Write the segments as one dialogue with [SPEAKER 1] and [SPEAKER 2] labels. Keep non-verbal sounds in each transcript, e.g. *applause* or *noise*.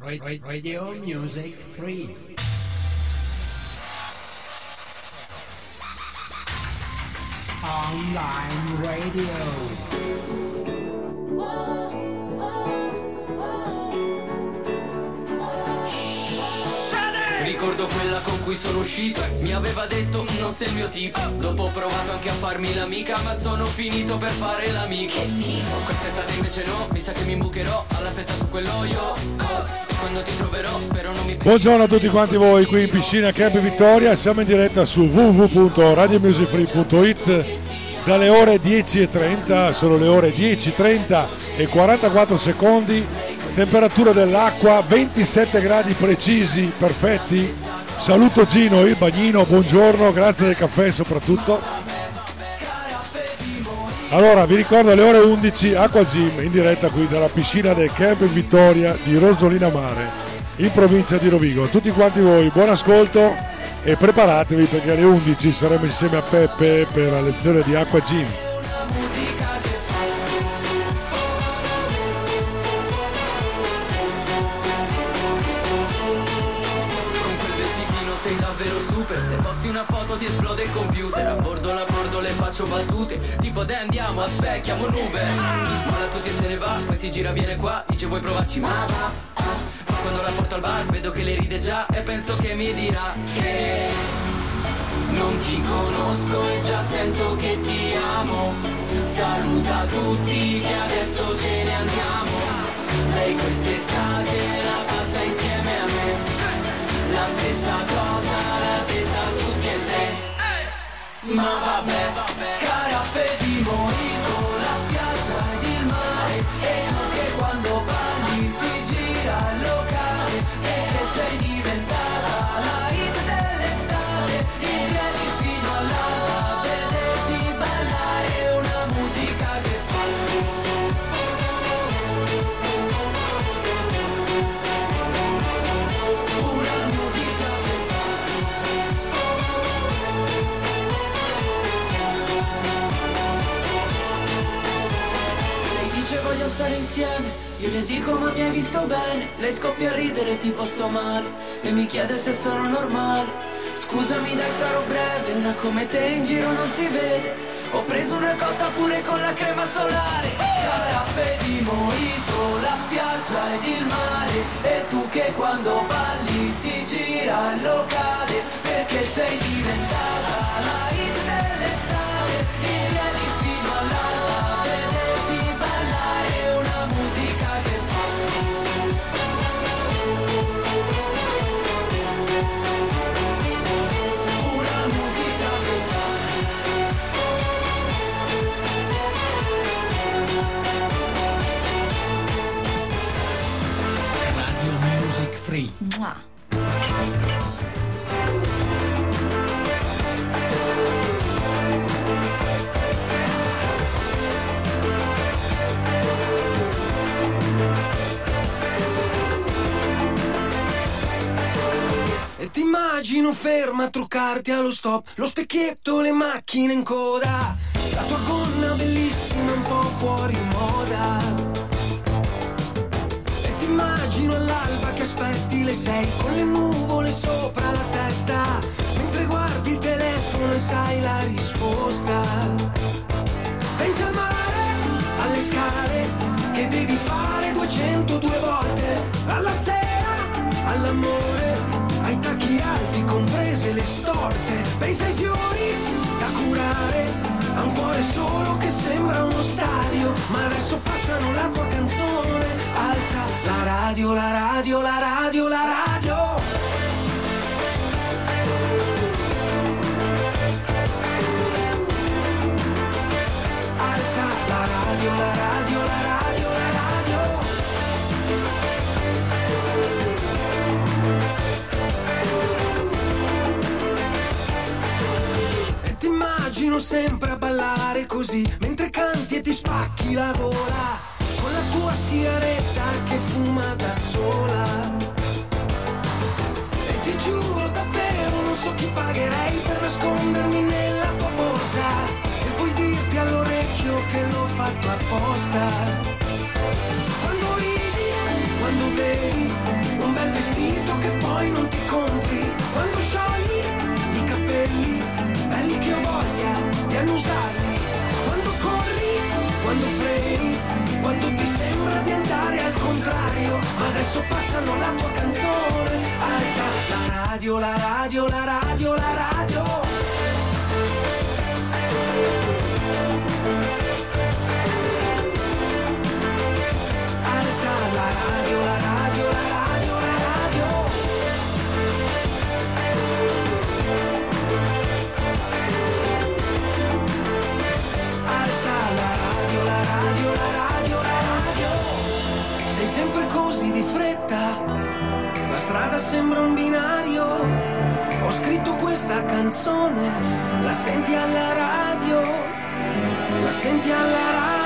[SPEAKER 1] Radio Music Free. Online radio.
[SPEAKER 2] Ricordo quella con cui sono uscito mi aveva detto non sei il mio tipo Dopo ho provato anche a farmi l'amica ma sono finito per fare l'amico Che schifo. Quest'estate invece no, mi sa che mi imbucherò alla festa su quell'oio oh, E quando ti troverò spero non mi
[SPEAKER 3] Buongiorno a tutti quanti voi qui in piscina Camp Vittoria, siamo in diretta su www.radiomusicfree.it dalle ore 10.30, sono le ore 10.30 e 44 secondi, temperatura dell'acqua 27 gradi precisi, perfetti. Saluto Gino, il bagnino, buongiorno, grazie del caffè soprattutto. Allora, vi ricordo alle ore 11 Acqua Gym in diretta qui dalla piscina del Camp Vittoria di Rosolina Mare in provincia di Rovigo. Tutti quanti voi, buon ascolto e preparatevi perché alle 11 saremo insieme a Peppe per la lezione di Acqua Gym.
[SPEAKER 2] Super Se posti una foto ti esplode il computer. A bordo la bordo le faccio battute. Tipo dai andiamo, aspecchiamo nube. Molla tutti e se ne va Poi si gira viene qua Dice vuoi provarci? Ma va Ma quando la porto al bar vedo che le ride già E penso che mi dirà che non ti conosco e già sento che ti amo. Saluta tutti che adesso ce ne andiamo. Lei quest'estate la passa insieme a la stessa cosa l'ha detta a tutti e tre Ma vabbè, caraffe
[SPEAKER 4] stare insieme, io le dico ma mi hai visto bene? Lei scoppia a ridere tipo sto male. E mi chiede se sono normale. Scusami dai sarò breve, una come te in giro non si vede. Ho preso una cotta pure con la crema solare.
[SPEAKER 2] Caraffe di mojito, la spiaggia ed il mare. E tu che quando balli si gira il locale Perché sei diventata la
[SPEAKER 5] E ti immagino ferma a truccarti allo stop, lo specchietto, le macchine in coda, la tua gonna bellissima un po' fuori moda. Immagino all'alba che aspetti le sei con le nuvole sopra la testa, mentre guardi il telefono e sai la risposta. Pensa al mare, alle scale che devi fare 202 volte, alla sera, all'amore, ai tacchi alti comprese le storte. Pensa ai fiori da curare, un cuore solo che sembra uno stadio, ma adesso passano la tua canzone. Alza la radio, la radio, la radio, la radio. Alza la radio, la radio, immagino sempre a ballare così, mentre canti e ti spacchi la gola, con la tua sigaretta che fuma da sola. E ti giuro davvero non so chi pagherei per nascondermi nella tua borsa e poi dirti all'orecchio che l'ho fatto apposta. Quando ridi, quando vedi vestito che poi non ti compri. Quando sciogli i capelli, belli che ho voglia di annusarli. Quando corri, quando freni, quando ti sembra di andare al contrario. Ma adesso passano la tua canzone. Alza la radio, la radio, la radio, la radio. Alza la radio, la radio, sempre così di fretta, la strada sembra un binario. Ho scritto questa canzone, la senti alla radio, la senti alla radio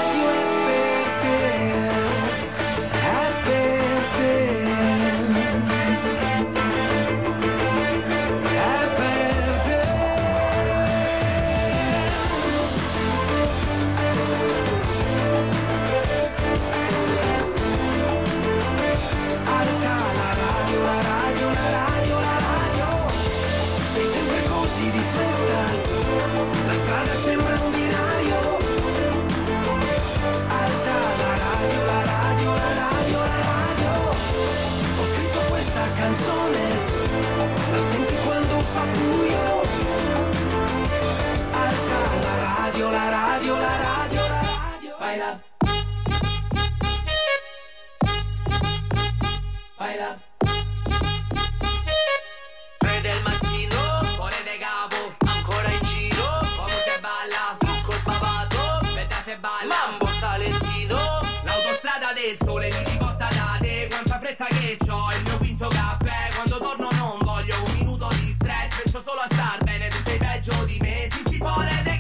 [SPEAKER 5] fa. Alza la radio, la radio, la radio, la radio. Baila. Baila.
[SPEAKER 6] 3 del mattino, fuori de capo, ancora in giro, come se balla, trucco sbavato, veda se balla, mambo salentino, l'autostrada del sole mi riporta da te, quanta fretta che c'ho, il mio me, senti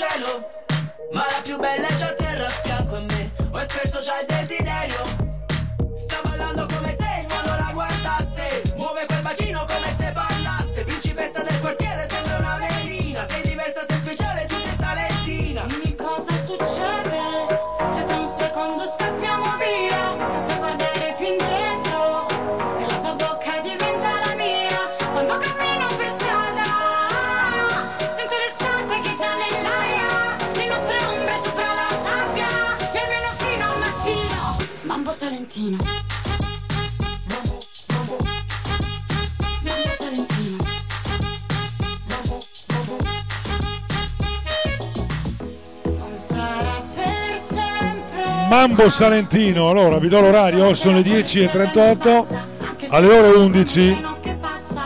[SPEAKER 6] cielo. Ma la più bella è già terra a fianco a me. Ho espresso già il desiderio
[SPEAKER 7] Mambo Salentino,
[SPEAKER 3] allora vi do l'orario, sono le 10.38 alle ore 11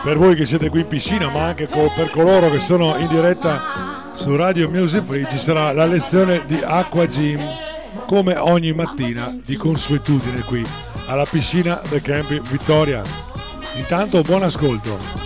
[SPEAKER 3] per voi che siete qui in piscina ma anche per coloro che sono in diretta su Radio Music Free ci sarà la lezione di Aqua Gym come ogni mattina di consuetudine qui alla piscina del camping Vittoria. Intanto buon ascolto.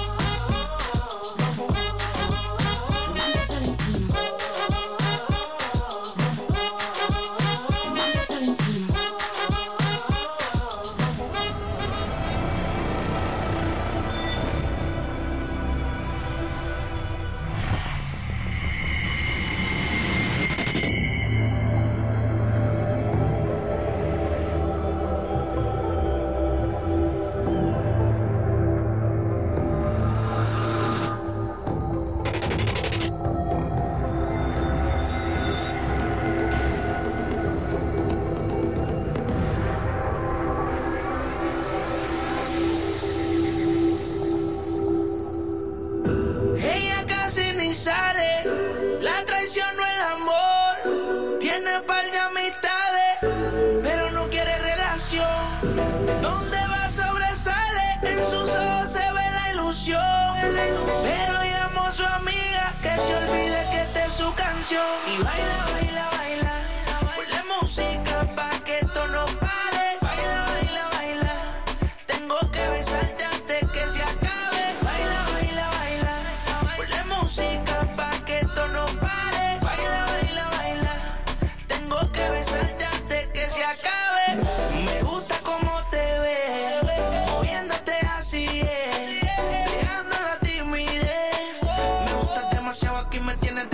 [SPEAKER 8] y me tienes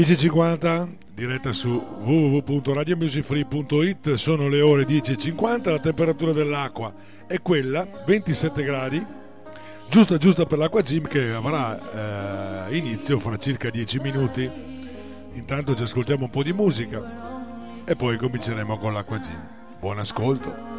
[SPEAKER 9] 10.50 diretta su www.radiomusicfree.it sono le ore 10.50 la temperatura dell'acqua è quella 27 gradi giusta giusta per l'acqua gym che avrà eh, inizio fra circa 10 minuti. Intanto ci ascoltiamo un po' di musica e poi cominceremo con l'acqua gym buon ascolto.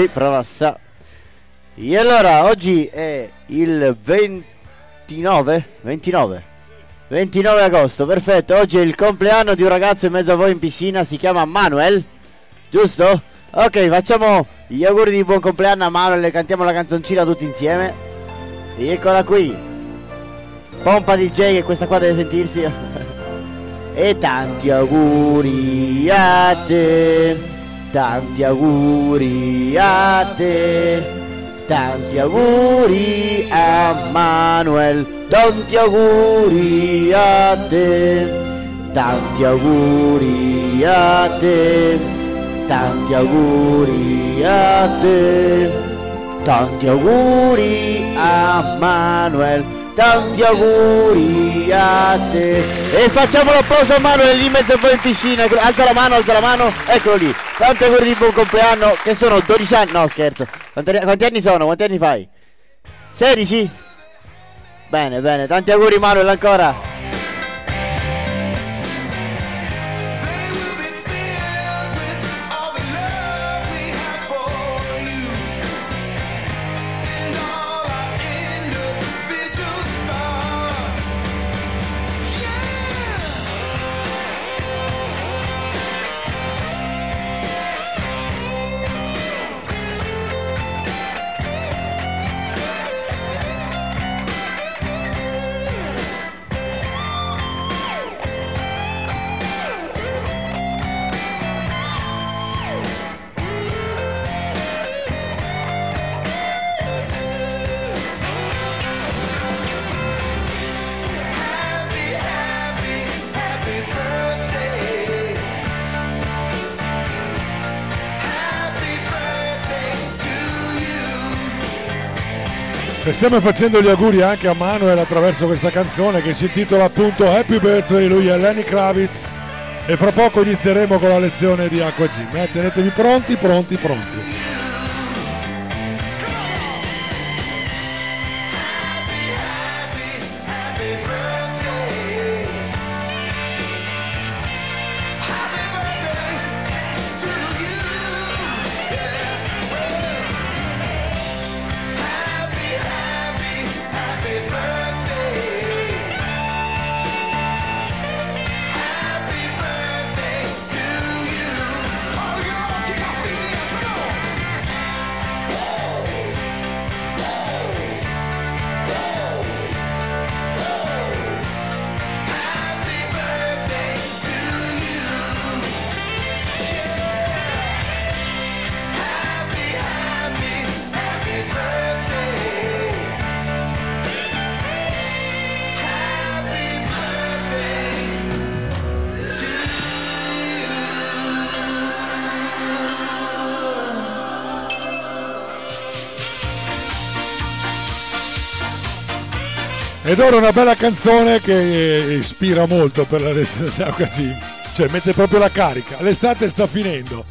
[SPEAKER 10] Sì, prova sa. E allora, oggi è il 29? 29? 29 agosto, perfetto. Oggi è il compleanno di un ragazzo in mezzo a voi in piscina, si chiama Manuel, giusto? Ok, facciamo gli auguri di buon compleanno a Manuel e cantiamo la canzoncina tutti insieme. E eccola qui. Pompa DJ che questa qua deve sentirsi. *laughs* e tanti auguri a te. Tanti auguri a te, tanti auguri a Manuel, tanti auguri a te, tanti auguri a te, tanti auguri a te, tanti auguri a Manuel, tanti auguri a te. E facciamo l'applauso a Manuel lì mezzo a voi in piscina, alza la mano, alza la mano, eccolo lì. Tanti auguri di buon compleanno, che sono 12 anni, no scherzo, quanti, quanti anni sono, quanti anni fai? 16? Bene, bene, tanti auguri Manuel ancora.
[SPEAKER 3] Stiamo facendo gli auguri anche a Manuel attraverso questa canzone che si intitola appunto Happy Birthday, lui è Lenny Kravitz e fra poco inizieremo con la lezione di Acqua Gym. Eh, tenetevi pronti, pronti, pronti. Ed ora una bella canzone che ispira molto per la lezione di Acqua Gym. Cioè mette proprio la carica. L'estate sta finendo.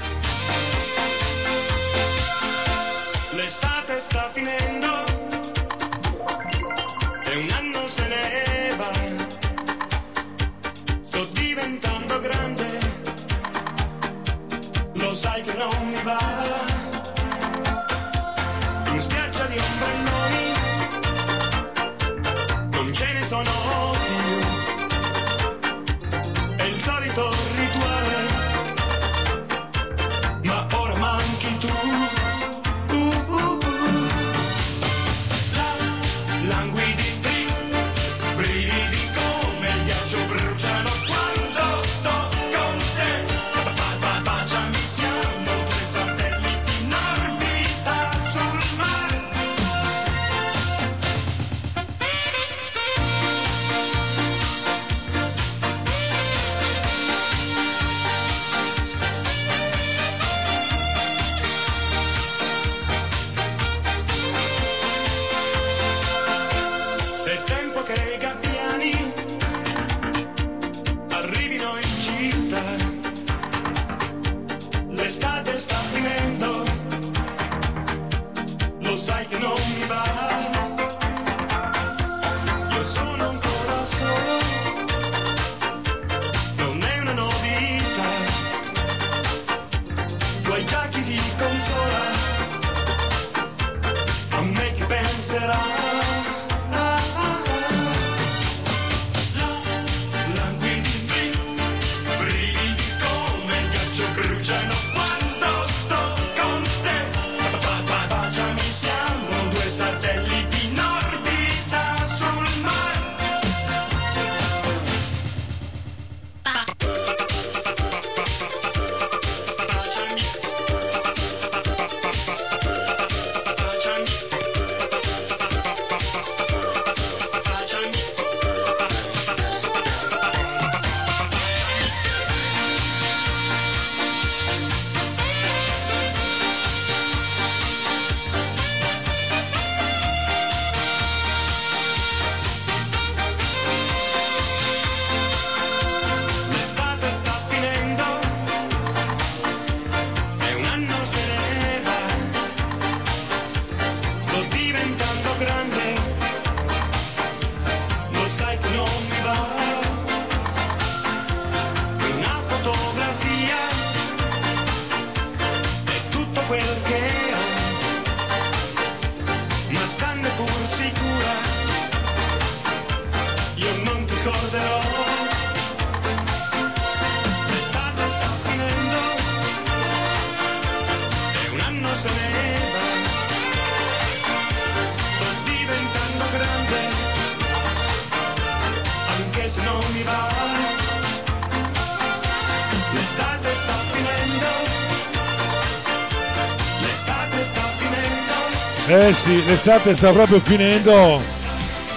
[SPEAKER 3] Eh sì, l'estate sta proprio finendo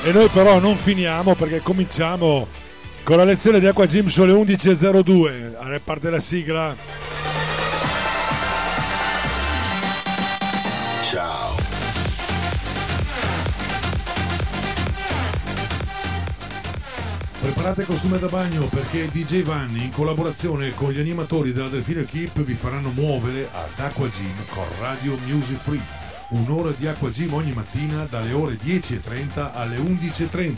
[SPEAKER 3] e noi però non finiamo perché cominciamo con la lezione di Acqua Gym sulle 11.02. Allora, parte la sigla.
[SPEAKER 5] Ciao.
[SPEAKER 3] Preparate costume da bagno perché DJ Vanni in collaborazione con gli animatori della Delfino Equip vi faranno muovere ad Acqua Gym con Radio Music Free. Un'ora di Acqua Gym ogni mattina dalle ore 10.30 alle 11.30.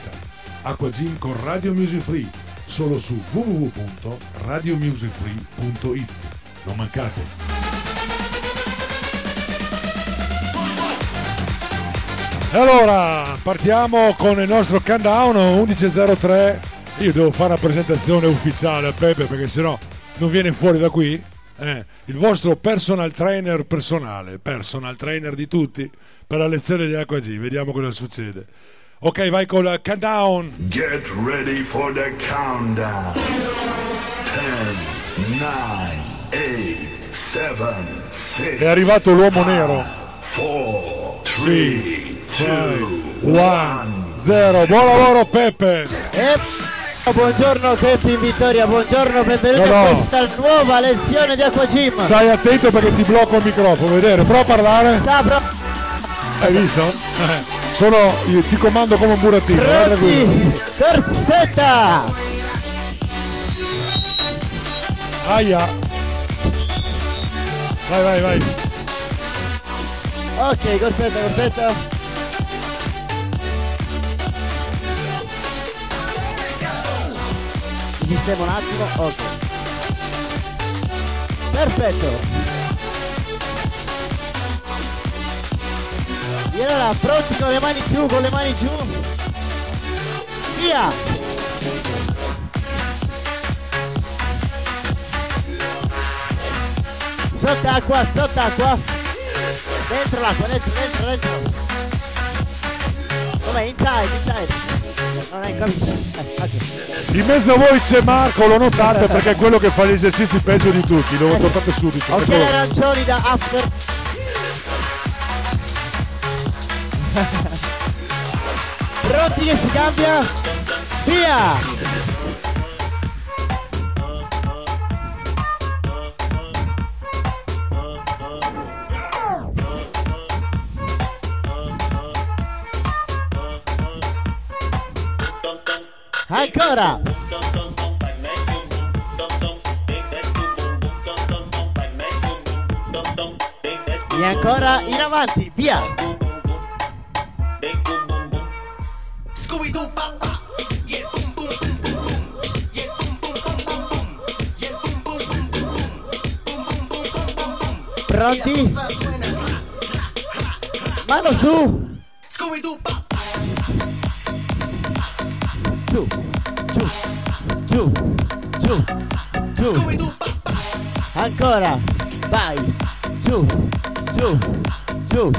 [SPEAKER 3] Acqua Gym con Radio Music Free solo su www.radiomusicfree.it. Non mancate! E allora partiamo con il nostro countdown 11.03. Io devo fare la presentazione ufficiale a Pepe perché sennò non viene fuori da qui. Eh, il vostro personal trainer personale, personal trainer di tutti per la lezione di Acqua G. Vediamo cosa succede. Ok, vai con il countdown.
[SPEAKER 11] Get ready for the countdown. 10, 9, 8, 7, 6.
[SPEAKER 3] È arrivato l'uomo nero.
[SPEAKER 11] 4, 3,
[SPEAKER 3] Sì.
[SPEAKER 11] 2,
[SPEAKER 3] 1, 0. Buon lavoro Pepe.
[SPEAKER 10] E buongiorno Team Vittoria, buongiorno, benvenuti
[SPEAKER 3] No,
[SPEAKER 10] a
[SPEAKER 3] no.
[SPEAKER 10] questa nuova lezione di Acqua Gym.
[SPEAKER 3] Stai attento perché ti blocco il microfono, vedere, prova a parlare.
[SPEAKER 10] Sta pro-
[SPEAKER 3] Hai visto? Eh, sono, ti comando come un burattino.
[SPEAKER 10] pronti, corsetta.
[SPEAKER 3] Aia. Vai, vai, vai.
[SPEAKER 10] Ok, corsetta, corsetta. Sistemo un attimo, ok. Perfetto. E allora, pronti con le mani giù, con le mani giù. Via! Sott'acqua, sott'acqua. Dentro l'acqua, dentro, dentro, dentro. Com'è? Inside, inside. Non hai capito? Eh.
[SPEAKER 3] In mezzo a voi c'è Marco, lo notate perché è quello che fa gli esercizi peggio di tutti, lo notate subito.
[SPEAKER 10] Ok,
[SPEAKER 3] Eccolo.
[SPEAKER 10] arancioni da after. *laughs* Pronti che si cambia? Via! Ancora! E ancora in avanti, via!
[SPEAKER 5] Scooby-Doo, pa, pa. Yeah, boom, boom, boom, boom, boom. Yeah, boom, boom, boom, boom, boom. Yeah, boom, boom, boom, boom, boom. Boom, boom, boom, boom, boom, boom.
[SPEAKER 10] Pronti? Mano su!
[SPEAKER 5] Scooby-Doo,
[SPEAKER 10] giù, giù, giù, giù. Ancora, vai, giù, giù, giù.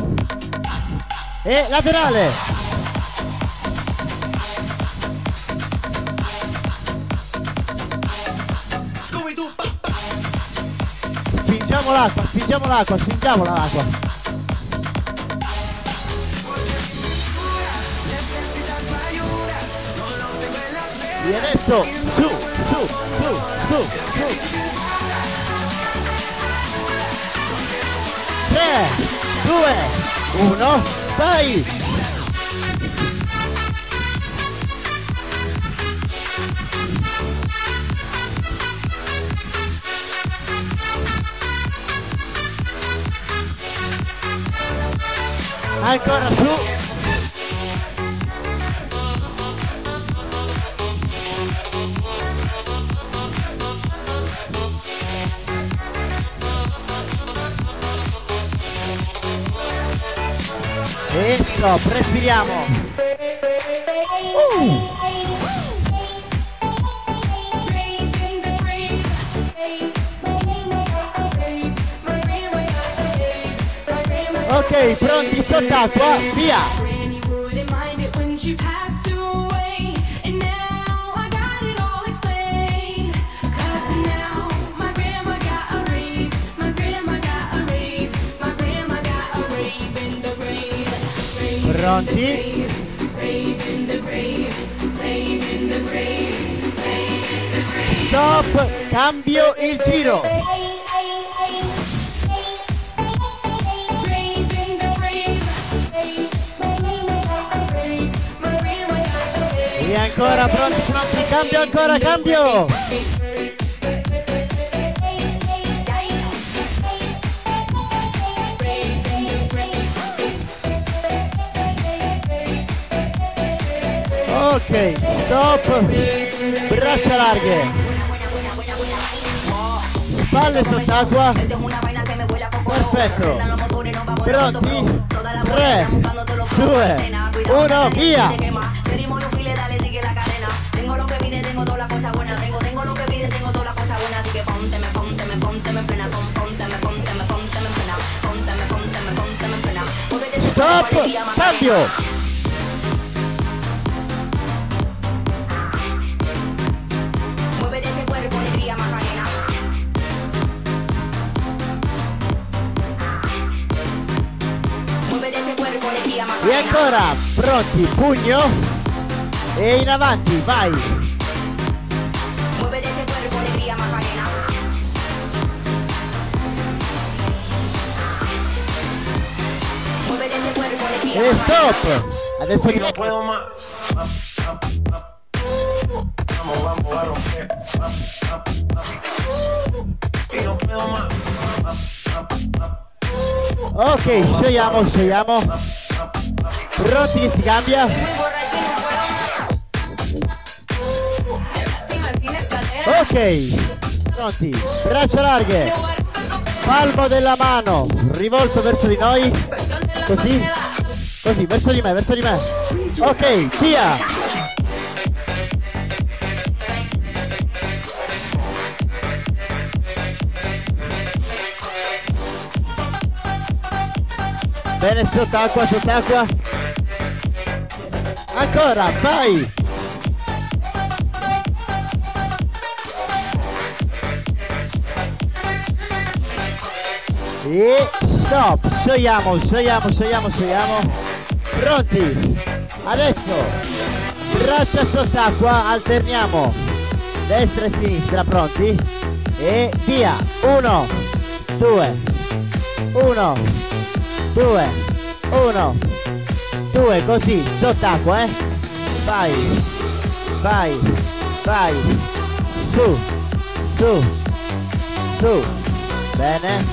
[SPEAKER 10] E laterale. Spingiamo l'acqua, spingiamo l'acqua, spingiamola l'acqua. E adesso su, su, su, su, su. 3, 2, 1, vai! Ancora su! E stop, respiriamo. Ok, pronti sott'acqua, via! Pronti? Stop, cambio il giro. E ancora pronti, pronti, cambio ancora, cambio. Stop, braccia larghe, spalle sott'acqua, perfetto, pronti, 3, 2, 1, via!
[SPEAKER 12] Tengo lo
[SPEAKER 10] Ancora, pronti, pugno e in avanti, vai.
[SPEAKER 12] Muévete ese cuerpo, alegría, Macarena. Muévete ese cuerpo, alegría,
[SPEAKER 10] E
[SPEAKER 12] Macarena.
[SPEAKER 10] stop. Adesso
[SPEAKER 5] no puedo más. Vamos, vamos a romper. Y no puedo más.
[SPEAKER 10] Ok, sciogliamo, sciogliamo. Pronti che si cambia? Ok, pronti, braccia larghe, palmo della mano, rivolto verso di noi, così, così, verso di me, verso di me. Ok, via! Bene, sott'acqua, sott'acqua. Ancora, vai! E stop, sciogliamo, sciogliamo, sciogliamo, sciogliamo. Pronti? Adesso, braccia sott'acqua, alterniamo destra e sinistra, pronti? E via! Uno, due, uno, due, uno, due, così, sott'acqua, eh? Vai, vai, vai, su, su, su, bene.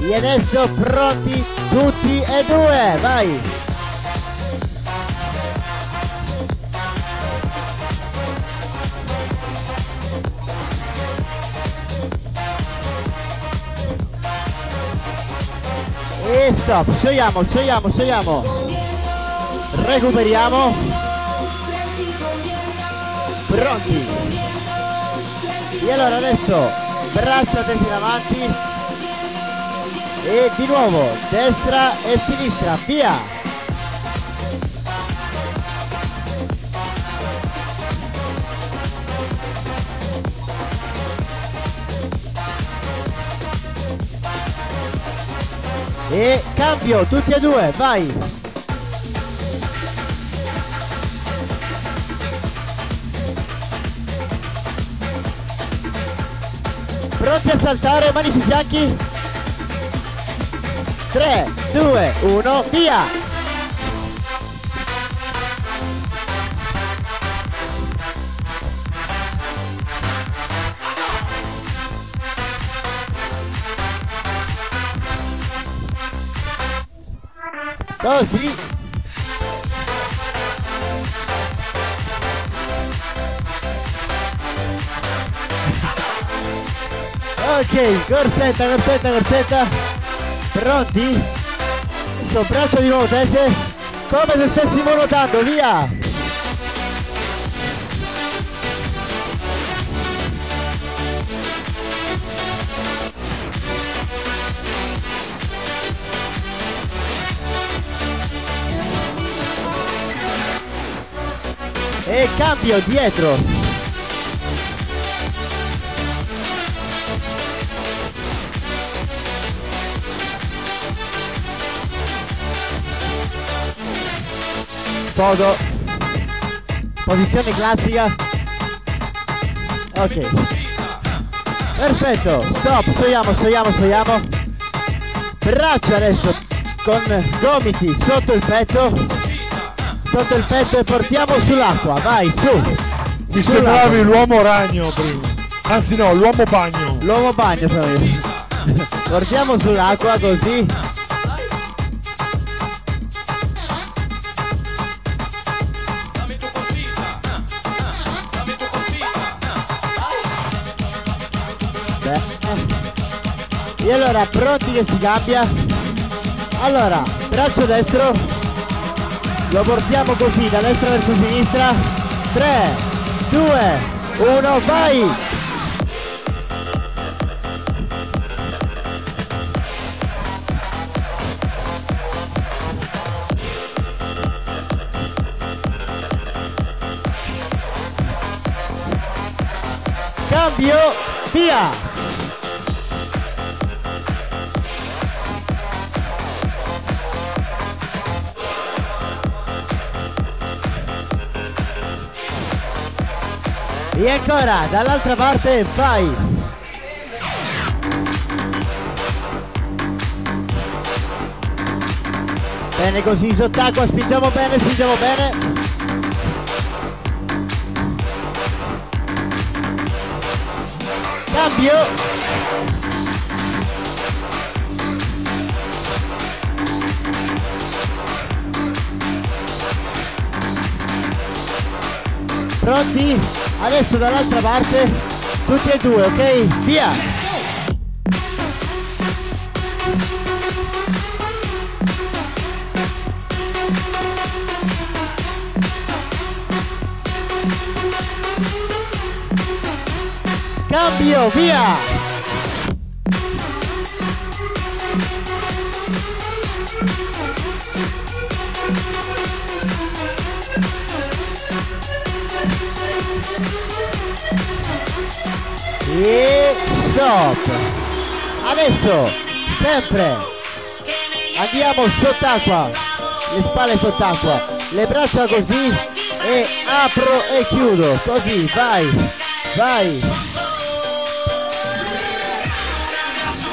[SPEAKER 10] E adesso pronti tutti e due, vai! Stop, sciogliamo, sciogliamo, sciogliamo. Recuperiamo. Pronti. E allora adesso braccia tesi in avanti. E di nuovo destra e sinistra, via. E cambio, tutti e due, vai! Pronti a saltare, mani sui fianchi? 3, 2, 1, via! Così. Ok, corsetta, corsetta, corsetta. Pronti? Sto braccio di nuovo tese. Come se stessimo nuotando, via! e cambio dietro. Podo. Posizione classica. Ok. Perfetto. Stop. Soiamo soiamo soiamo braccia adesso con gomiti sotto il petto. Sotto il petto e portiamo sull'acqua. Vai, su.
[SPEAKER 3] Mi
[SPEAKER 10] Sull'acqua.
[SPEAKER 3] sembravi l'uomo ragno prima. Anzi no, l'uomo bagno.
[SPEAKER 10] L'uomo bagno sono io. Portiamo sull'acqua così. Beh. E allora, pronti che si cambia? Allora, braccio destro. Lo portiamo così, da destra verso sinistra. 3, 2, 1, vai! Cambio, via! E ancora, dall'altra parte, vai! Bene così, sott'acqua, spingiamo bene, spingiamo bene. Cambio! Pronti? Adesso dall'altra parte, tutti e due, ok? Via! Cambio, via! E stop! Adesso, sempre, andiamo sott'acqua, le spalle sott'acqua, le braccia così e apro e chiudo, così, vai, vai.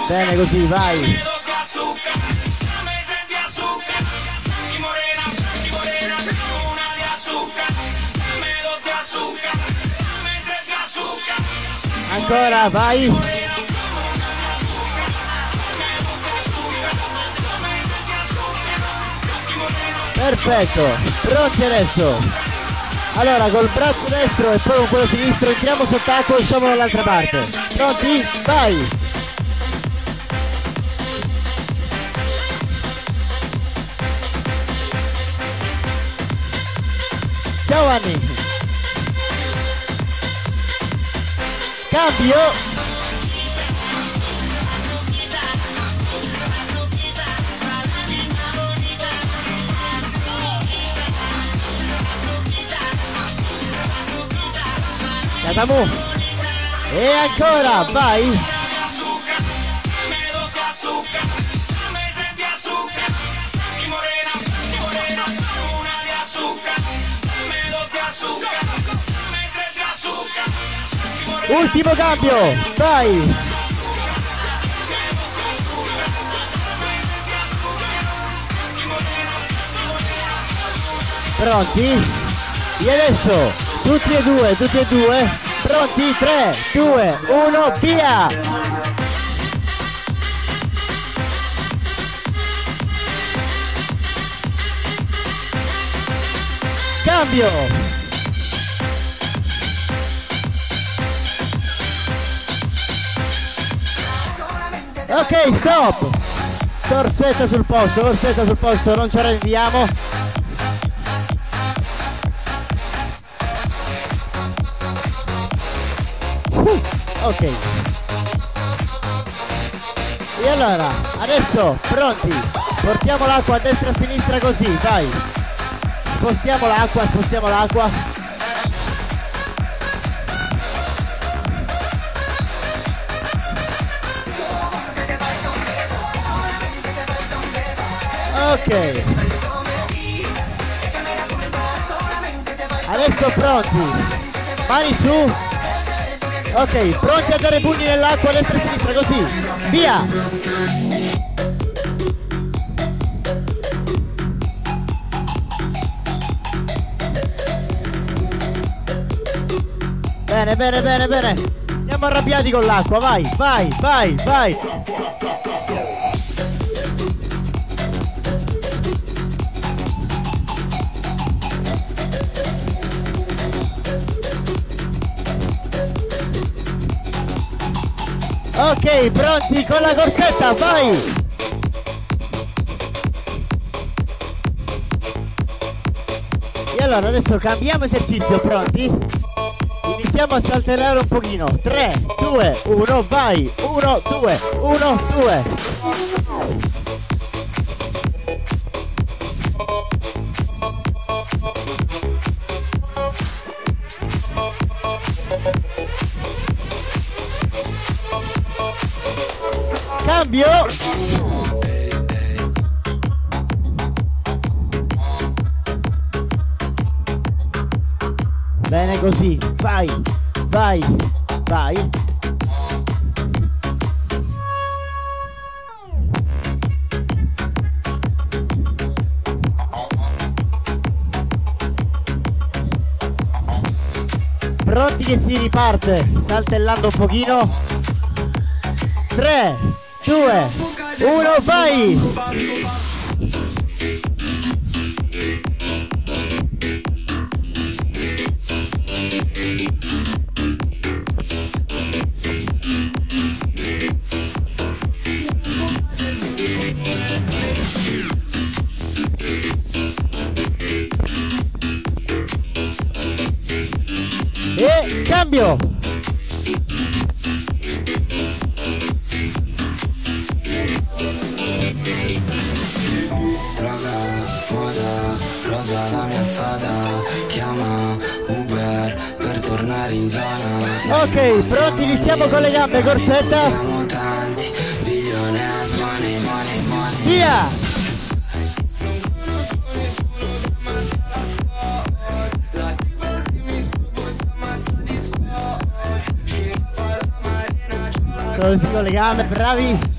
[SPEAKER 10] Bene così, vai. Ancora, vai. Perfetto, pronti adesso. Allora, col braccio destro e poi con quello sinistro entriamo sott'acqua e usciamo dall'altra parte. Pronti? Vai! Ciao Anni! Cambio! Catamu! E ancora, vai! Ultimo cambio, vai! Pronti? E adesso, tutti e due, tutti e due, pronti? 3, 2, 1, via! Cambio! Ok, stop! Corsetta sul posto, corsetta sul posto, non ci arrendiamo. Uh, ok. E allora, adesso, pronti? Portiamo l'acqua a destra e a sinistra così, dai. Spostiamo l'acqua, spostiamo l'acqua. Ok. Adesso pronti. Mani su. Ok, pronti a dare pugni nell'acqua destra e sinistra, così. Via. Bene, bene, bene, bene. Andiamo arrabbiati con l'acqua, vai, vai, vai, vai. Ok, pronti con la corsetta, vai! E allora adesso cambiamo esercizio, pronti? Iniziamo a saltellare un pochino. 3, 2, 1, vai! 1, 2, 1, 2. Così, vai, vai, vai. Pronti che si riparte, saltellando un pochino. 3, 2, 1, vai!
[SPEAKER 13] Rosa la mia strada Chiama Uber per tornare in zona
[SPEAKER 10] Ok, pronti, iniziamo con le gambe, corsetta.
[SPEAKER 13] Siamo tanti, billionaires, money, money, money
[SPEAKER 10] Via! Così con le gambe, bravi!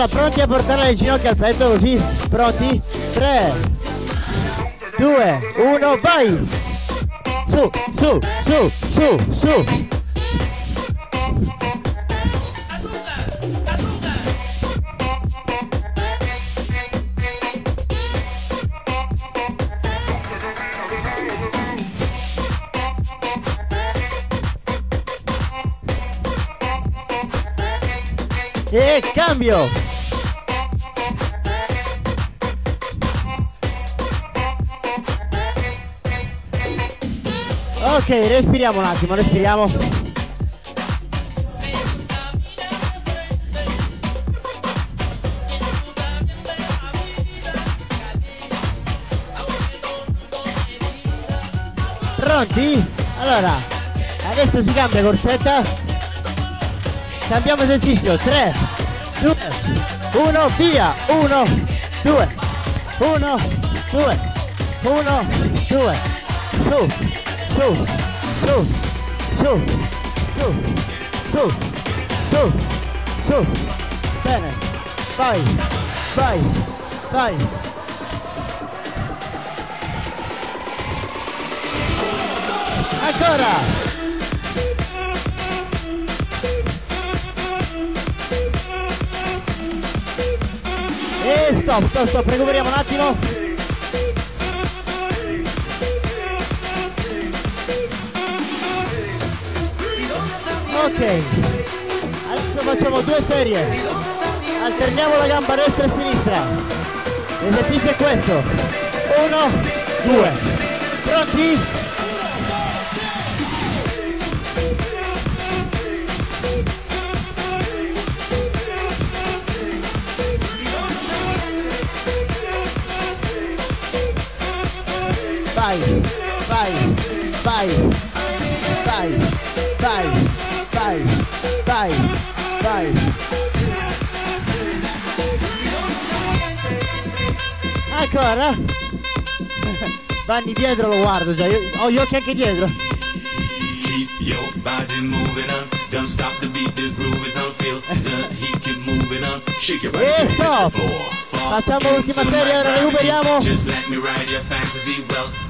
[SPEAKER 10] Allora pronti a portare le ginocchia al petto così? Pronti? 3, 2, 1, vai! Su, su, su, su, su! E cambio! Ok, respiriamo un attimo, respiriamo. Pronti? Allora, adesso si cambia corsetta. Cambiamo esercizio. 3, 2, 1, via. 1, 2, 1, 2, 1, 2. Su, su, su, su, su, su, su, su. Bene. Vai, vai, vai. Ancora. E stop, stop, stop, recuperiamo un attimo. Ok, adesso facciamo due serie. Alterniamo la gamba destra e sinistra. L'esercizio è questo. Uno, due. Pronti? Vai, vai, vai, vai, vai, vai, vai, vai. Ancora? *laughs* Vanni dietro lo guardo già, io ho gli occhi anche dietro.
[SPEAKER 14] Keep your body moving on. Don't stop the beat, the groove is on feel. The heat keep moving on. Shake your body
[SPEAKER 10] E
[SPEAKER 14] you hit the
[SPEAKER 10] stop!
[SPEAKER 14] floor.
[SPEAKER 10] Facciamo l'ultima serie, recuperiamo.
[SPEAKER 14] Just let me ride your fantasy. Welcome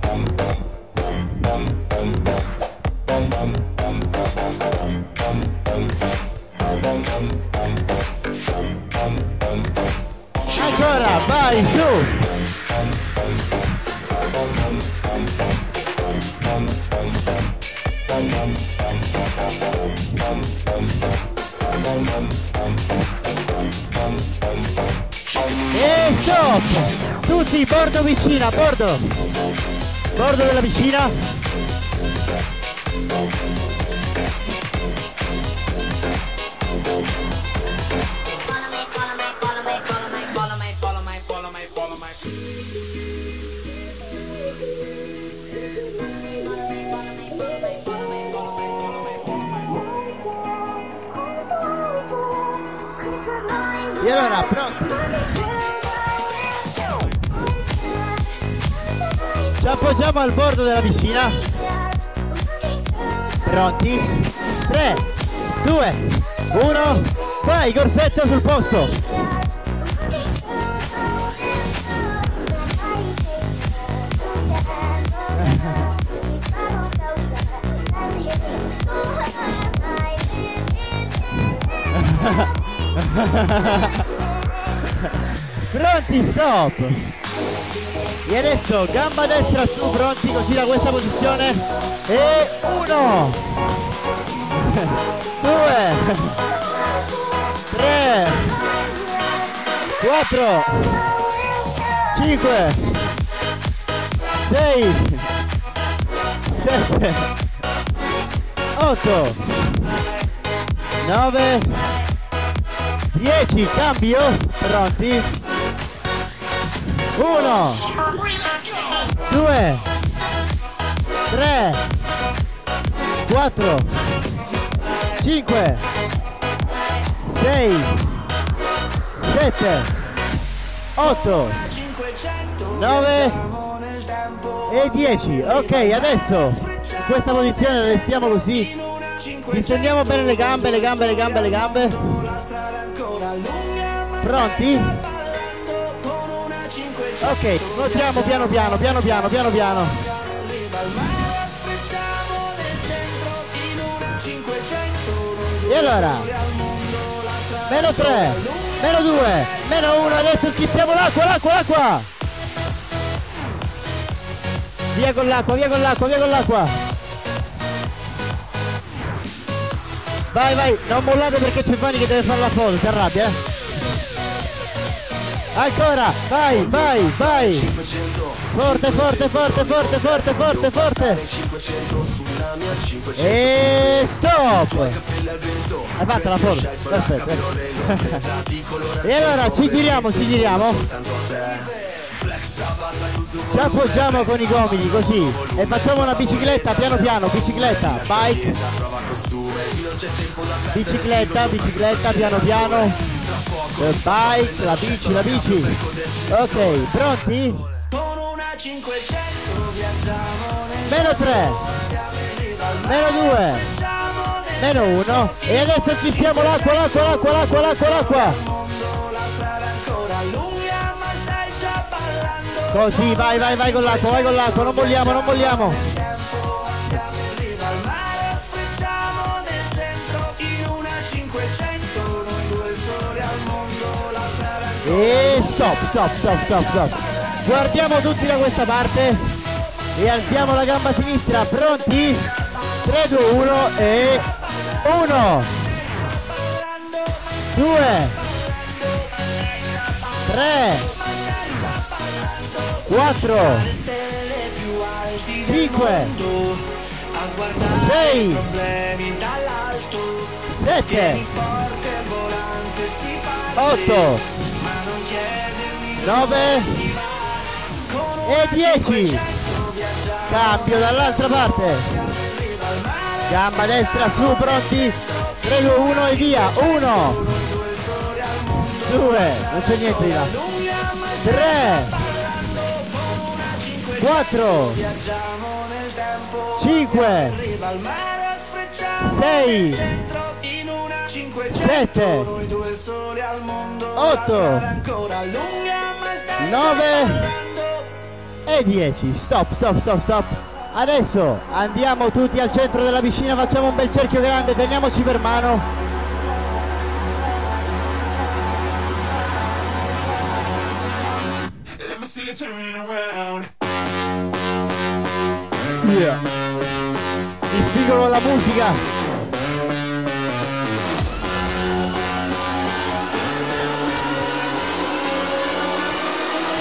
[SPEAKER 10] Ancora, vai, su! E stop! Tutti, bordo vicina, bordo! Bordo della vicina. E allora, pronti? Ci appoggiamo al bordo della piscina. Pronti? 3, 2, 1, vai, corsetto sul posto. *laughs* *laughs* Pronti, stop! E adesso gamba destra su, pronti così da questa posizione. E uno, *laughs* due, tre, quattro, cinque, sei, sette, otto, nove, dieci, cambio, pronti? Uno, due, tre, quattro, cinque, sei, sette, otto, nove e dieci. Ok, adesso in questa posizione restiamo così. Distendiamo bene le gambe, le gambe, le gambe, le gambe. Pronti? Ok, nuotiamo piano piano, piano piano, piano piano. E allora? Meno 3, meno 2, meno 1, adesso schizziamo l'acqua, l'acqua, l'acqua! Via con l'acqua, via con l'acqua, via con l'acqua! Vai, vai, non mollate perché c'è Fanny che deve fare la foto, si arrabbia, eh? Ancora, vai, vai, vai! Forte, forte, forte, forte, forte, forte, forte! E stop! Hai fatto la foto? Perfetto. *laughs* e allora ci giriamo, ci giriamo. Ci appoggiamo con i gomiti così e facciamo una bicicletta piano piano, bicicletta, bike, bicicletta, bicicletta piano piano, eh, bike, la bici, la bici. Ok, pronti? Meno 3, meno 2, meno 1 e adesso schizziamo l'acqua, l'acqua, l'acqua, l'acqua, l'acqua, l'acqua. Così, vai, vai, vai con l'acqua, vai con l'acqua, non molliamo, non molliamo. E stop, stop, stop, stop, stop. Guardiamo tutti da questa parte e alziamo la gamba sinistra, pronti? 3, 2, 1 e 1 2 3 4 5 6 7 8 9 e 10 cambio dall'altra parte. Gamba destra su pronti. 3 2 1 e via. 1 2 non c'è niente di là. 3 4 5 6 7 8 9 e 10 stop stop stop stop. Adesso andiamo tutti al centro della piscina facciamo un bel cerchio grande teniamoci per mano.
[SPEAKER 14] See you turning around.
[SPEAKER 10] Yeah. Mi spiego con la musica.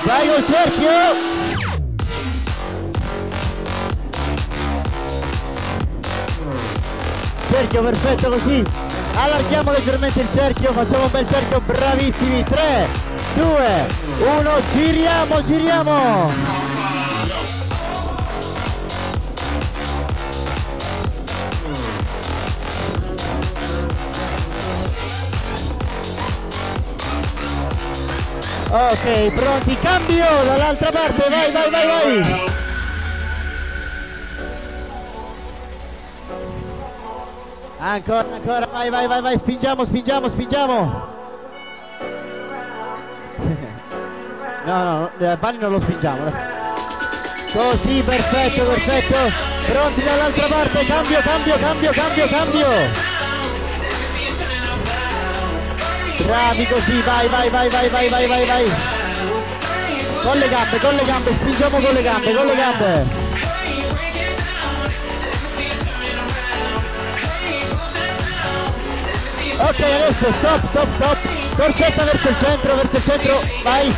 [SPEAKER 10] Vai col cerchio! Cerchio perfetto così. Allarghiamo leggermente il cerchio, facciamo un bel cerchio, bravissimi. 3, 2, 1, giriamo, giriamo! Ok, pronti, cambio dall'altra parte, vai, vai, vai, vai! Ancora, ancora, vai, vai, vai, vai, spingiamo, spingiamo, spingiamo! No, no, no, Bani non lo spingiamo. Così, perfetto, perfetto! Pronti dall'altra parte, cambio, cambio, cambio, cambio, cambio! Bravi così, vai, vai, vai, vai, vai, vai, vai, vai. Con le gambe, con le gambe, spingiamo con le gambe, con le gambe. Ok, adesso stop, stop, stop. Dorsetta verso il centro, verso il centro, vai.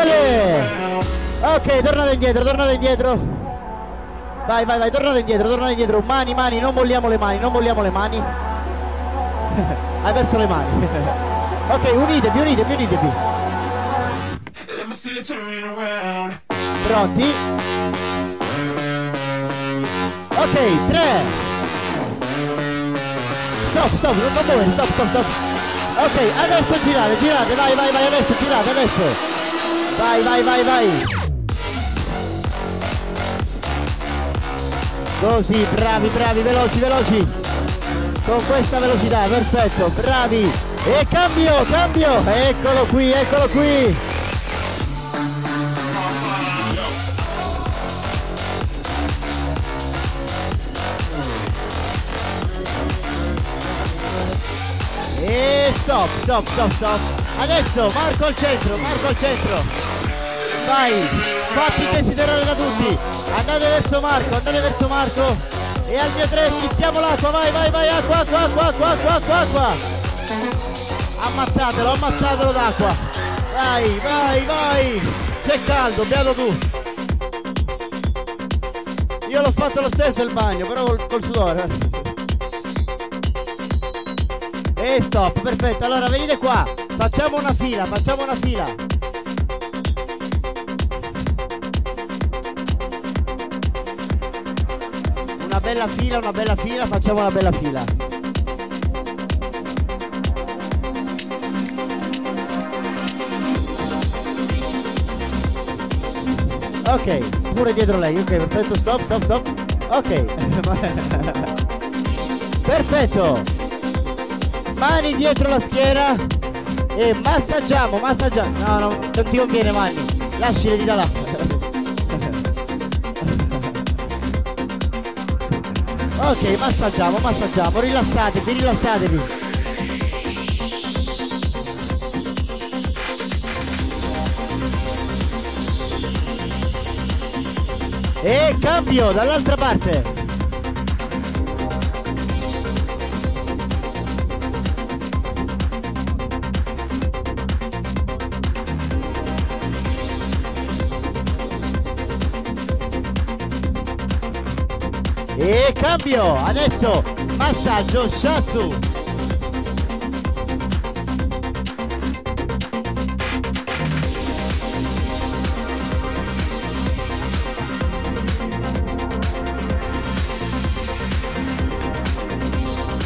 [SPEAKER 10] Ole! Ok, tornate indietro, tornate indietro. Vai, vai, vai, tornate indietro, tornate indietro. Mani, mani, non molliamo le mani, non molliamo le mani. Hai perso le mani. *laughs* ok, unitevi, unitevi, unitevi. Pronti? Ok, 3 Stop, stop, non non muovere, stop, stop, stop Ok, adesso girate, girate, vai, vai, vai, adesso girate, adesso Vai, vai, vai, vai Così, bravi, bravi, veloci, veloci Con questa velocità, perfetto, bravi E cambio, cambio Eccolo qui, eccolo qui E stop, stop, stop, stop. Adesso Marco al centro, Marco al centro. Vai, fatti desiderare da tutti. Andate verso Marco, andate verso Marco. E al mio tre iniziamo l'acqua, vai, vai, vai, acqua, acqua, acqua, acqua, acqua, acqua, acqua. Ammazzatelo, ammazzatelo d'acqua. Vai, vai, vai. C'è caldo, beato tu. Io l'ho fatto lo stesso il bagno, però col, col sudore. E stop, perfetto. Allora venite qua. Facciamo una fila, facciamo una fila. Bella fila, una bella fila, facciamo una bella fila. Ok, pure dietro lei, ok, perfetto, stop, stop, stop. Ok. *laughs* perfetto mani dietro la schiena e massaggiamo, massaggiamo. No, no, non ti conviene mani, lasciale di da là. Ok, massaggiamo, massaggiamo, rilassatevi, rilassatevi. E cambio dall'altra parte. Cambio, adesso massaggio Shatsu.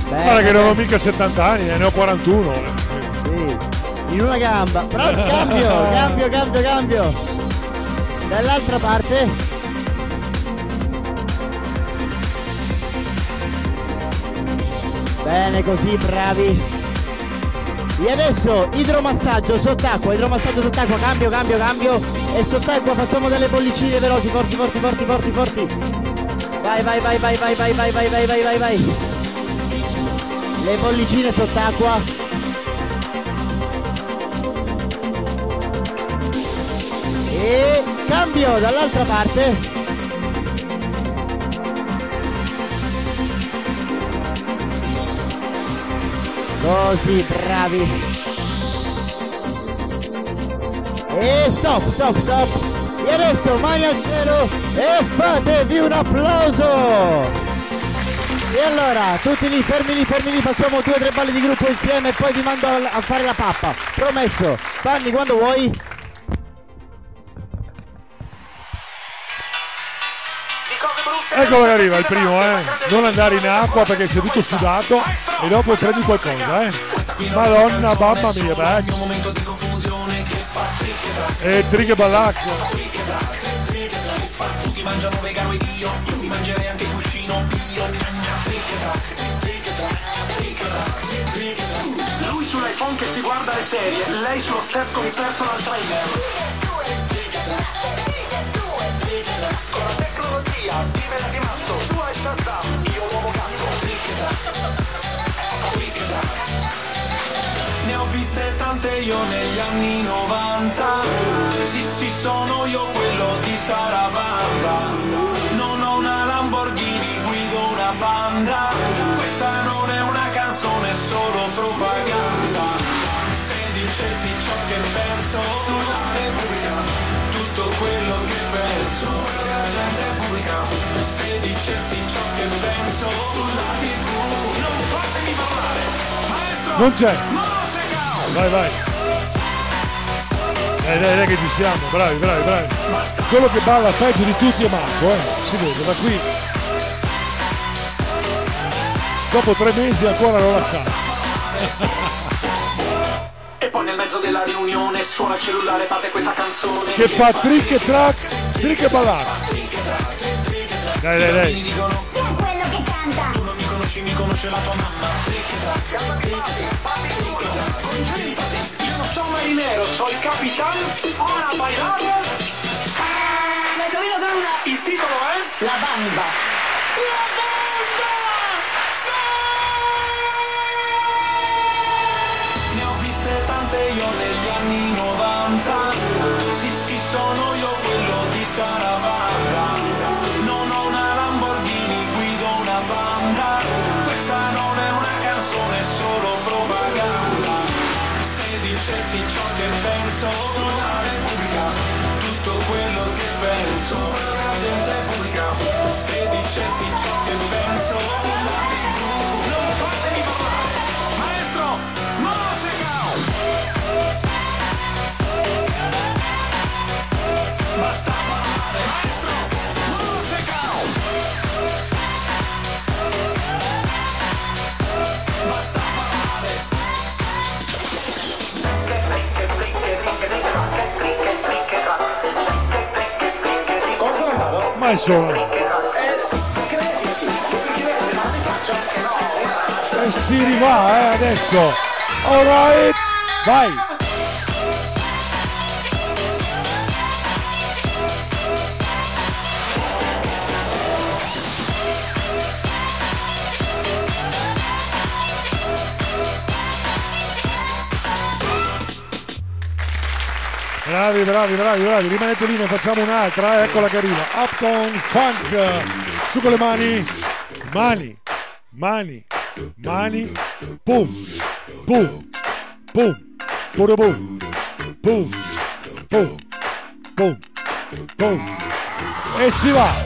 [SPEAKER 3] Guarda che non ho mica 70 anni, eh, ne ho 41. eh.
[SPEAKER 10] Sì, in una gamba. Però cambio, *laughs* cambio, cambio, cambio. Dall'altra parte. Bene così, bravi. E adesso idromassaggio sott'acqua, idromassaggio sott'acqua, cambio, cambio, cambio. E sott'acqua facciamo delle bollicine veloci, forti, forti, forti, forti, forti. Vai, vai, vai, vai, vai, vai, vai, vai, vai, vai, vai, vai. Le bollicine sott'acqua. E cambio dall'altra parte. Così, bravi. E stop, stop, stop. E adesso mani al cielo e fatevi un applauso. E allora, tutti lì, fermi lì, fermi lì, facciamo due o tre balli di gruppo insieme e poi vi mando a fare la pappa. Promesso. Fanni quando vuoi.
[SPEAKER 3] Ecco che arriva il primo, eh. Non andare in acqua perché sei tutto sudato e dopo prendi qualcosa, eh. Madonna, mamma mia, back. E triche ballacco.
[SPEAKER 15] Tutti Lui sull'iPhone che si guarda le serie, lei sullo step con il personal trainer. Con la tecnologia diventi matto, tu hai Shazam, io l'uomo gatto. Ne ho viste tante io negli anni 90 Sì sì sono io quello di Sarabanda Non ho una Lamborghini, guido una banda. Questa non è una canzone, è solo propaganda. Se dicessi ciò che penso sulla Repubblica penso, quello che la gente pubblica Se dicessi ciò che penso sulla tv Non fatemi parlare, maestro
[SPEAKER 3] Non c'è. Vai, vai. Dai, dai, dai che ci siamo, bravi, bravi, bravi. Quello che balla peggio di tutti è Marco, eh. Si vede, da qui. Dopo tre mesi ancora non la sa.
[SPEAKER 15] E poi nel mezzo della riunione suona il cellulare, parte questa canzone
[SPEAKER 3] Che fa trick e track, trick e ballare. Dai, dai, dai.
[SPEAKER 15] dicono
[SPEAKER 16] Chi è quello che canta?
[SPEAKER 15] Tu non mi conosci, mi conosce la tua mamma Io non sono marinero, sono il capitano Ora a bailare
[SPEAKER 16] La indovino con una...
[SPEAKER 15] Il titolo è
[SPEAKER 16] La bamba.
[SPEAKER 15] La banda! Ne ho viste tante io negli anni 90
[SPEAKER 3] ma insomma. E si rifà eh, adesso. Alright. Vai. Bravi, bravi, bravi, bravi, rimanete lì, ne facciamo un'altra, eh, eccola che arriva. Uptown Funk, su con le mani, mani, mani, mani, pum, pum, pum, pure pum, pum, pum, pum, pum, e si va.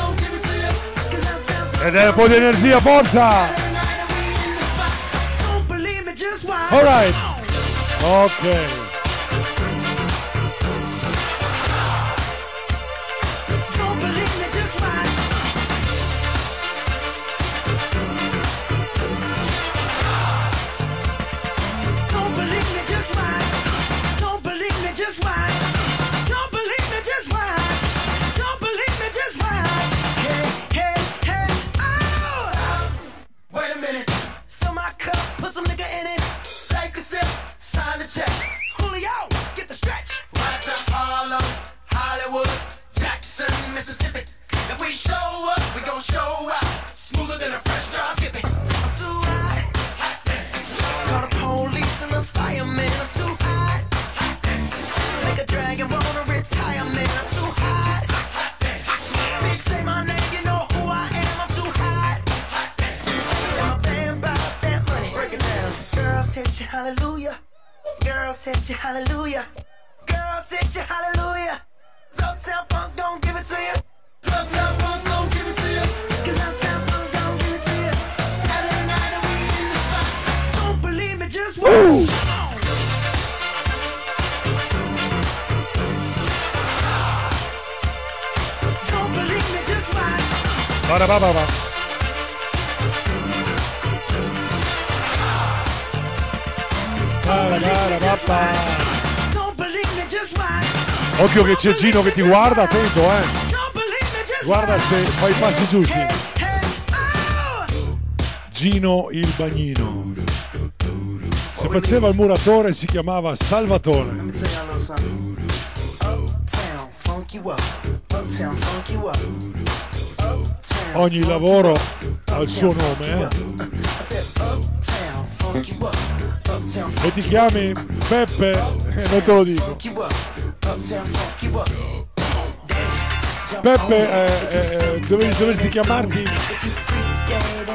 [SPEAKER 3] Ed è un po'
[SPEAKER 17] di energia, forza! Alright. Ok.
[SPEAKER 3] Occhio che c'è Gino che ti guarda, attento eh. Guarda se fai i passi giusti. Gino il bagnino. Se faceva il muratore si chiamava Salvatore. Ogni lavoro ha il suo nome, eh. E ti chiami Peppe? Eh, non te lo dico. Peppe,
[SPEAKER 17] it.
[SPEAKER 3] eh, eh, dovresti, dovresti chiamarti
[SPEAKER 17] If you freak dead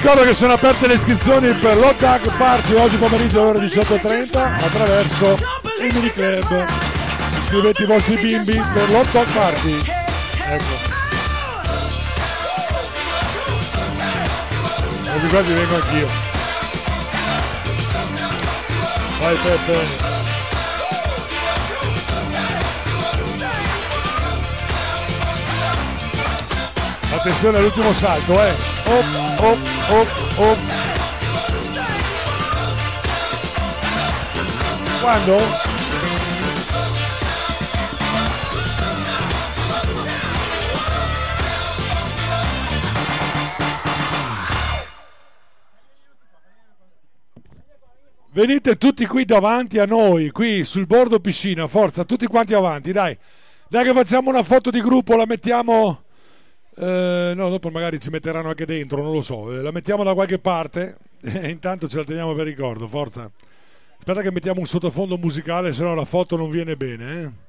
[SPEAKER 3] ricordo che sono aperte le iscrizioni per l'Hot Dog Party oggi pomeriggio alle ore 18.30 attraverso il mini club. Iscrivete i vostri bimbi per l'Hot Dog Party. Ecco. Così quasi vengo anch'io. Vai Peppe. Attenzione all'ultimo salto, eh. Op, op, op, op. Quando? Venite tutti qui davanti a noi, qui sul bordo piscina, forza, tutti quanti avanti, dai. Dai che facciamo una foto di gruppo, la mettiamo... eh, no, dopo magari ci metteranno anche dentro, non lo so. eh, la mettiamo da qualche parte *laughs* e intanto ce la teniamo per ricordo, forza. Aspetta che mettiamo un sottofondo musicale, se no la foto non viene bene, eh.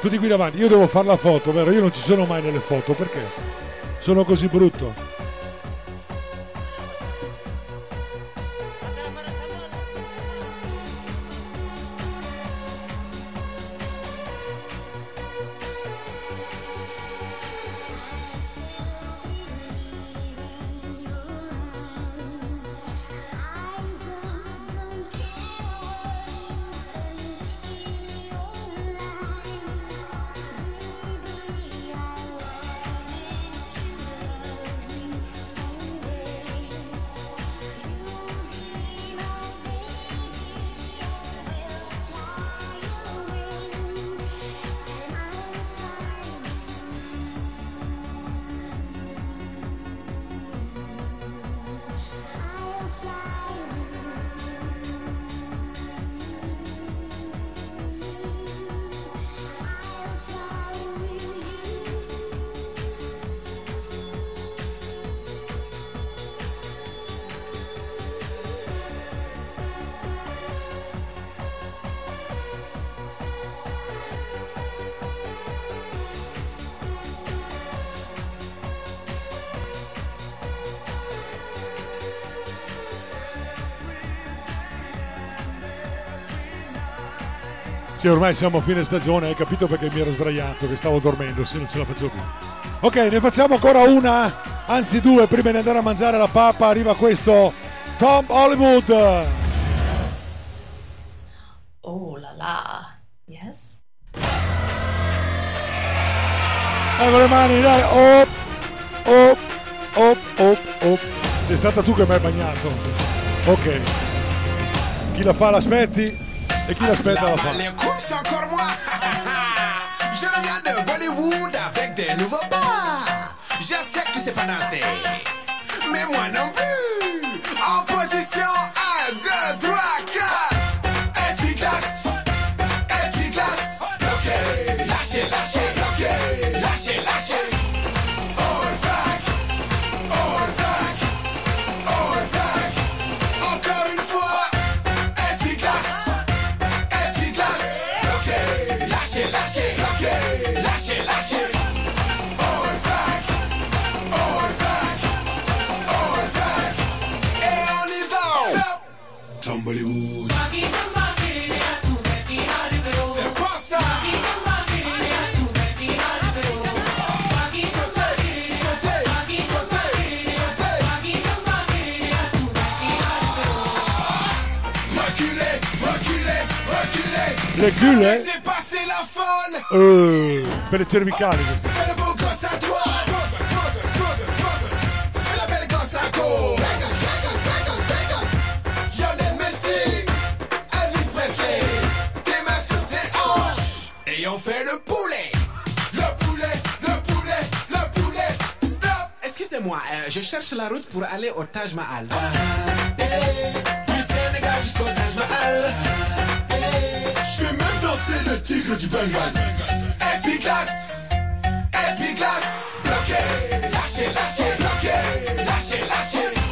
[SPEAKER 3] Tutti qui davanti, io devo fare la foto, vero? Io non ci sono mai nelle foto, perché? Sono così brutto. Sì, ormai siamo a fine stagione, hai capito perché mi ero sdraiato, che stavo dormendo, se non ce la facevo più. Ok, ne facciamo ancora una, anzi due, prima di andare a mangiare la pappa, arriva questo Tom Hollywood.
[SPEAKER 18] Oh la la. Yes.
[SPEAKER 3] Con le mani, dai, op, op, op, op, op. Sei stata tu che mi hai bagnato. Ok. Chi la fa l'aspetti e chi l'aspetta la fa.
[SPEAKER 19] Assalamu alaikum, c'est encore moi. *laughs* Je reviens de Bollywood avec des nouveaux pas. Je sais que tu sais pas danser, mais moi non plus. En position 1, 2, 3, 4.
[SPEAKER 3] Le cul, eh?
[SPEAKER 19] Laissez passer la folle.
[SPEAKER 3] Eh, per le cervicali. questo.
[SPEAKER 19] Fais le beau gosse à droite. Fais la belle gosse à gauche. Lionel Messi, Elvis Presley. Tes mains sur tes hanches. Et on fait le poulet. Le poulet, le poulet, le poulet. Stop. Excusez-moi, euh, je cherche la route pour aller au Taj Mahal. Du Sénégal jusqu'au Taj Mahal. Je fais même danser le tigre du Bengale. SB classe, SB classe, bloqué, lâché, lâché, bloqué, lâché, lâché.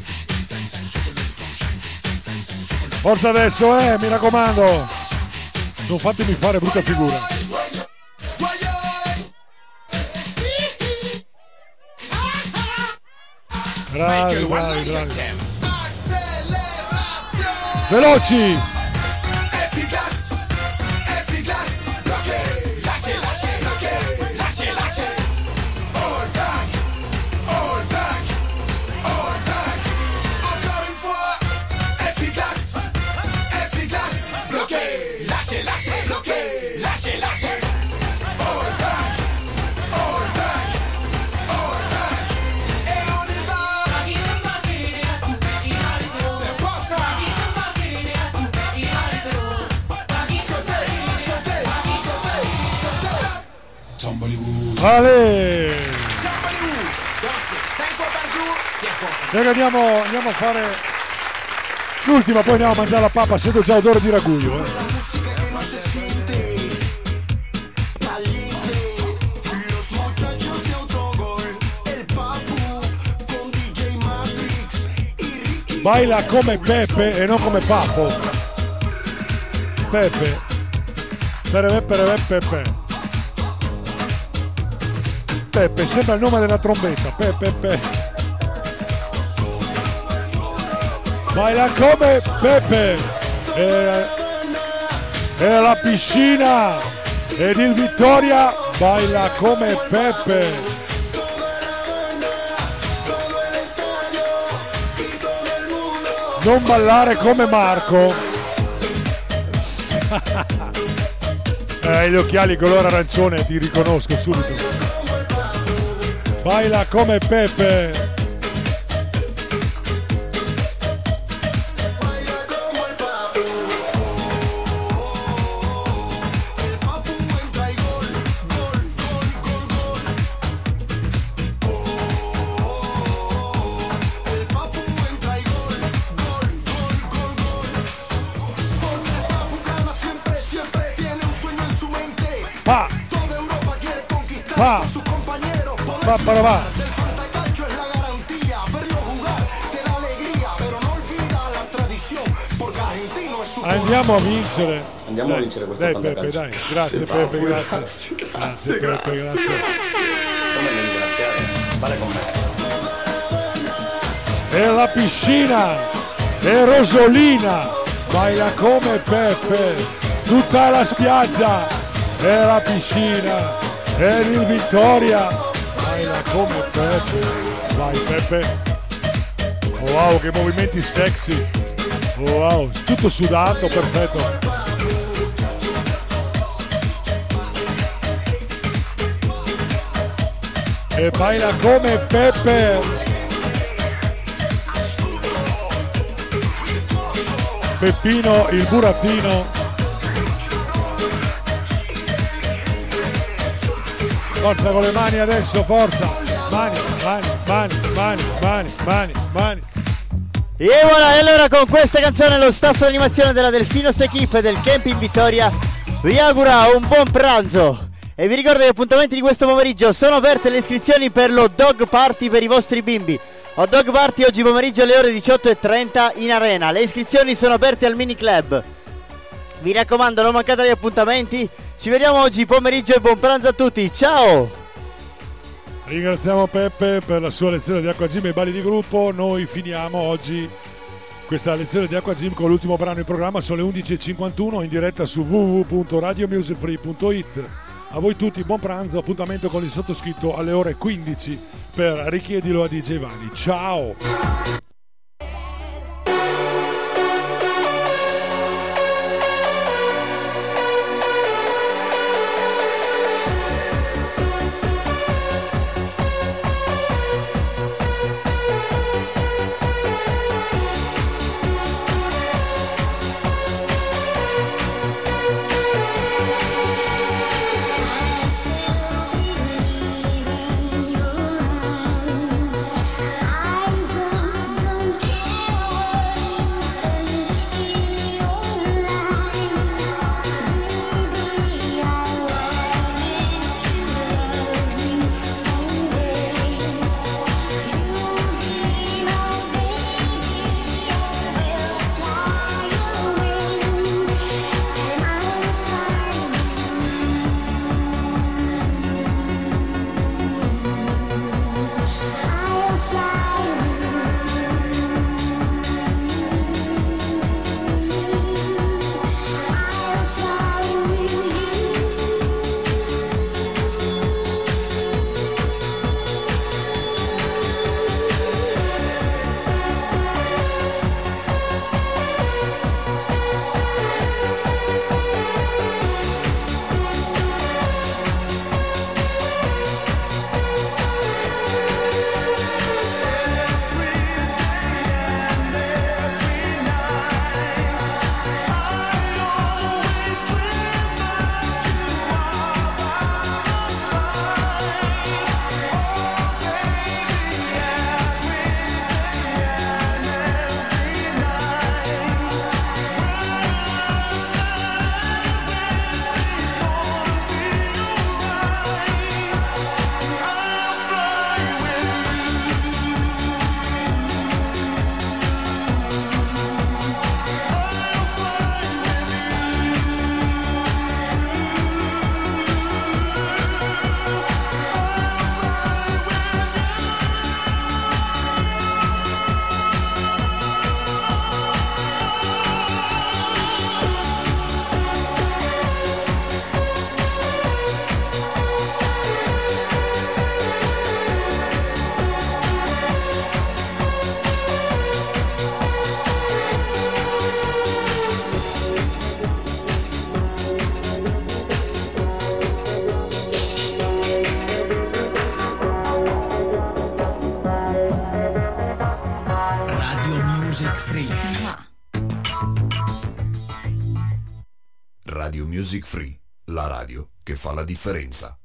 [SPEAKER 3] Forza adesso, eh, mi raccomando. Non fatemi fare brutta figura. Bravi, bravi, bravi. Veloci!
[SPEAKER 19] Bon.
[SPEAKER 3] Raga, andiamo, andiamo a fare l'ultima, poi andiamo a mangiare la pappa, sento già odore di raguglio. Eh. Baila come Peppe e non come Papo. Peppe. Pepe, pepe, pepe. Peppe, sembra il nome della trombetta. Pepe, Pepe. Baila come Peppe. E, e la piscina. Ed il Vittoria baila come Peppe. Non ballare come Marco. *laughs* eh, gli occhiali color arancione, ti riconosco subito. Baila come
[SPEAKER 20] Pepe. Ha!
[SPEAKER 3] Pa, para, va. Andiamo a vincere.
[SPEAKER 21] Andiamo a
[SPEAKER 3] Dai,
[SPEAKER 21] vincere questo
[SPEAKER 3] Dai. Peppe, dai. Grazie
[SPEAKER 21] Grazie,
[SPEAKER 3] Peppe,
[SPEAKER 21] Paolo,
[SPEAKER 3] grazie.
[SPEAKER 21] grazie,
[SPEAKER 3] Grazie
[SPEAKER 21] grazie,
[SPEAKER 3] Peppe,
[SPEAKER 21] grazie.
[SPEAKER 3] grazie.
[SPEAKER 21] Come mi ringraziare? Vale con me.
[SPEAKER 3] E la piscina e Rosolina baila come Peppe tutta la spiaggia e la piscina e il Vittoria come Peppe vai Peppe. Wow che movimenti sexy. Wow tutto sudato perfetto. E baila come Peppe. Peppino il burattino. Forza con le mani adesso, forza. Mani, mani, mani, mani, mani, mani, mani.
[SPEAKER 10] E voilà, e allora con questa canzone lo staff d'animazione della Delfinos Equipe del Camping Vittoria vi augura un buon pranzo. E vi ricordo che gli appuntamenti di questo pomeriggio sono aperte le iscrizioni per lo dog party per i vostri bimbi. Hot Dog Party oggi pomeriggio alle ore 18.30 in arena. Le iscrizioni sono aperte al mini club. Mi raccomando, non mancate agli appuntamenti. Ci vediamo oggi pomeriggio e buon pranzo a tutti. Ciao!
[SPEAKER 3] Ringraziamo Peppe per la sua lezione di Acqua Gym e Bali di gruppo. Noi finiamo oggi questa lezione di Acqua Gym con l'ultimo brano in programma. Sono le 11.51 in diretta su www.radiomusicfree.it. A voi tutti buon pranzo, appuntamento con il sottoscritto alle ore 15 per richiedilo a DJ Vani. Ciao!
[SPEAKER 11] La differenza.